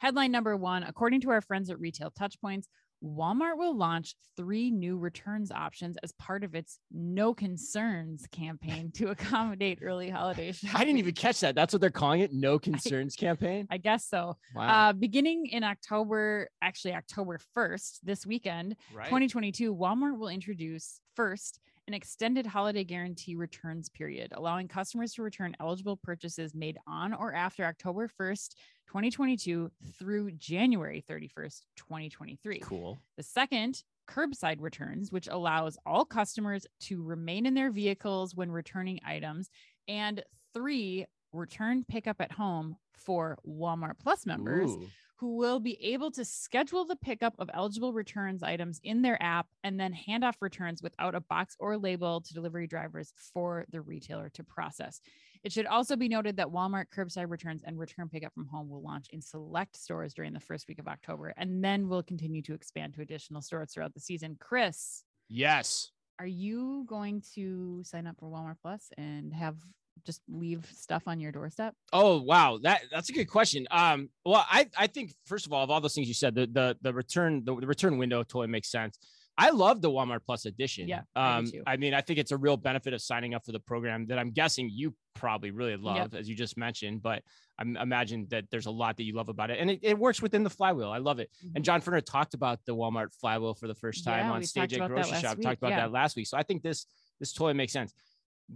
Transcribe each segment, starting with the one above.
Headline number one According to our friends at Retail Touchpoints, Walmart will launch three new returns options as part of its No Concerns campaign to accommodate early holiday shopping. I didn't even catch that. That's what they're calling it. No concerns campaign. I guess so. Wow. Uh, beginning in October, actually October 1st, this weekend, right. 2022, Walmart will introduce first an extended holiday guarantee returns period, allowing customers to return eligible purchases made on or after October 1st, 2022 through January 31st, 2023. cool. The second, curbside returns, which allows all customers to remain in their vehicles when returning items. And three, return pickup at home for Walmart Plus members Ooh. who will be able to schedule the pickup of eligible returns items in their app and then hand off returns without a box or label to delivery drivers for the retailer to process. It should also be noted that Walmart curbside returns and return pickup from home will launch in select stores during the first week of October and then will continue to expand to additional stores throughout the season. Chris, Yes. are you going to sign up for Walmart Plus and have just leave stuff on your doorstep? Oh wow, that that's a good question. Um, well, I I think first of all, of all those things you said, the the the return the, the return window totally makes sense. I love the Walmart Plus edition. Yeah, I Um. I mean, I think it's a real benefit of signing up for the program that I'm guessing you probably really love, as you just mentioned. But I imagine that there's a lot that you love about it, and it, it works within the flywheel. I love it. And John Furner talked about the Walmart flywheel for the first time Mm-hmm. Yeah, on stage at Groceryshop. week, Talked about yeah. that last week. So I think this this totally makes sense.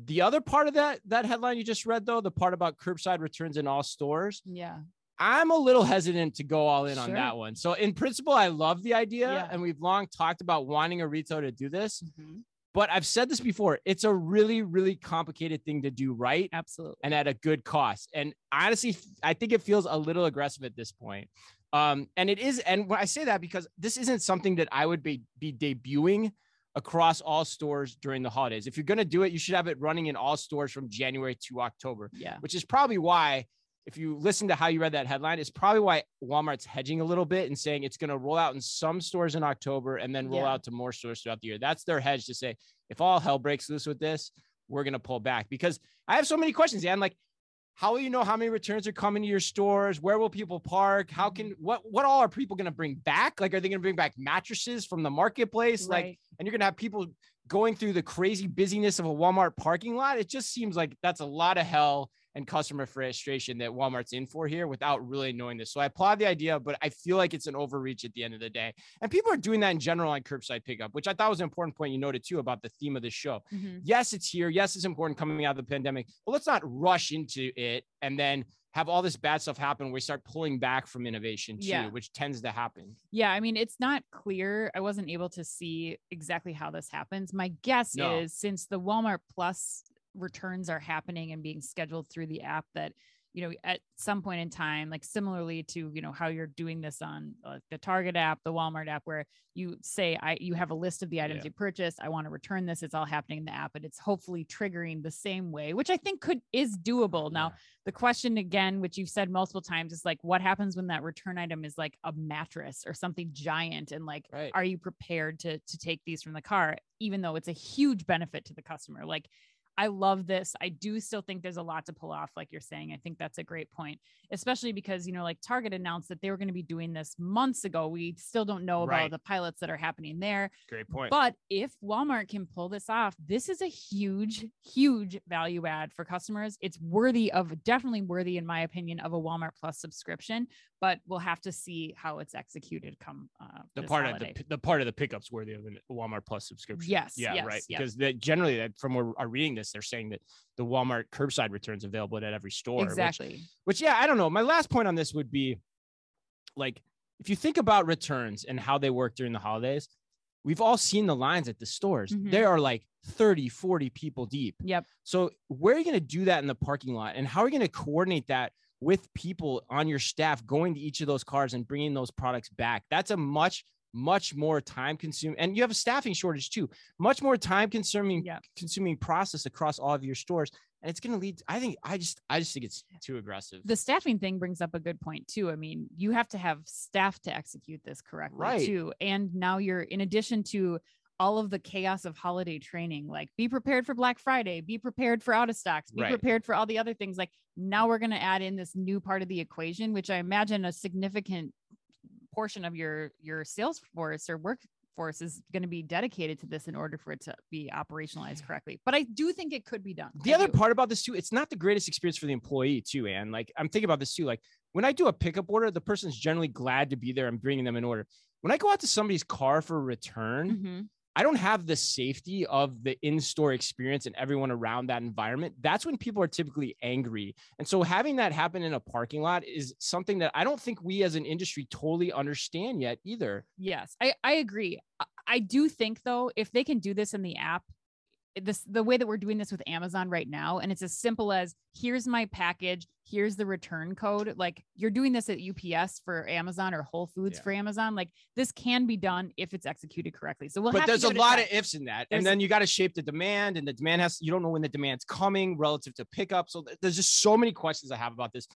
The other part of that that headline you just read, though, the part about curbside returns in all stores, Yeah. I'm a little hesitant to go all in on that one. So in principle, I love the idea, Yeah. and we've long talked about wanting a retailer to do this. Mhm. But I've said this before: it's a really, really complicated thing to do right Absolutely. and at a good cost. And honestly, I think it feels a little aggressive at this point. Um, and it is, and when I say that because this isn't something that I would be be debuting across all stores during the holidays. If you're going to do it, you should have it running in all stores from January to October Yeah. which is probably why, if you listen to how you read that headline, it's probably why Walmart's hedging a little bit and saying it's going to roll out in some stores in October and then roll Yeah. out to more stores throughout the year. That's their hedge to say, if all hell breaks loose with this, we're going to pull back. Because I have so many questions, Dan. Like, how will you know how many returns are coming to your stores? Where will people park? How can mm-hmm. what what all are people going to bring back? Like, are they going to bring back mattresses from the marketplace? Like, and you're going to have people going through the crazy busyness of a Walmart parking lot. It just seems like that's a lot of hell and customer frustration that Walmart's in for here without really knowing this. So I applaud the idea, but I feel like it's an overreach at the end of the day. And people are doing that in general on curbside pickup, which I thought was an important point you noted too about the theme of the show. Mhm. Yes, it's here. Yes, it's important coming out of the pandemic, but let's not rush into it and then have all this bad stuff happen where we start pulling back from innovation too, Yeah. which tends to happen. Yeah, I mean, it's not clear. I wasn't able to see exactly how this happens. My guess No. is since the Walmart Plus returns are happening and being scheduled through the app that you know at some point in time like similarly to you know how you're doing this on uh, the target app the walmart app where you say i you have a list of the items Yeah. you purchased. I want to return this. It's all happening in the app and it's hopefully triggering the same way which i think could is doable. Now the question again which you've said multiple times is like what happens when that return item is like a mattress or something giant and like Right. are you prepared to to take these from the car even though it's a huge benefit to the customer? Like I love this. I do still think there's a lot to pull off, like you're saying. I think that's a great point, especially because, you know, like Target announced that they were going to be doing this months ago. We still don't know about Right. the pilots that are happening there. Great point. But if Walmart can pull this off, this is a huge, huge value add for customers. It's worthy of definitely worthy, in my opinion, of a Walmart Plus subscription. But we'll have to see how it's executed come uh, the part holiday. of the, the part of the pickups worthy of a Walmart Plus subscription. Yes, Yeah. yes, right. yes. Because that generally that from where I'm reading this, they're saying that the Walmart curbside returns available at every store. which- exactly. which yeah i don't know my last point on this would be like if you think about returns and how they work during the holidays we've all seen the lines at the stores Mhm. they are like 30 40 people deep Yep. so where are you going to do that in the parking lot and how are you going to coordinate that with people on your staff going to each of those cars and bringing those products back that's a much much more time consuming and you have a staffing shortage too much more time consuming Yeah. consuming process across all of your stores and it's going to lead i think i just i just think it's too aggressive the staffing thing brings up a good point too. I mean, you have to have staff to execute this correctly Right. too. And now you're in addition to all of the chaos of holiday training like be prepared for black friday be prepared for out of stocks be Right. prepared for all the other things like now we're going to add in this new part of the equation which i imagine a significant portion of your your sales force or workforce is going to be dedicated to this in order for it to be operationalized correctly but i do think it could be done the I other do. part about this too, it's not the greatest experience for the employee too, and like I'm thinking about this too. Like when I do a pickup order, the person's generally glad to be there and bringing them an order. When I go out to somebody's car for return, Mhm. I don't have the safety of the in-store experience and everyone around that environment. That's when people are typically angry. And so having that happen in a parking lot is something that I don't think we as an industry totally understand yet either. Yes, I, I agree. I do think though, if they can do this in the app, this the way that we're doing this with Amazon right now, and it's as simple as here's my package, here's the return code. Like you're doing this at UPS for Amazon or Whole Foods Yeah. for Amazon. Like this can be done if it's executed correctly. So we'll but there's a lot of ifs in that. There's- and then you got to shape the demand and the demand has, you don't know when the demand's coming relative to pickup. So there's just so many questions I have about this.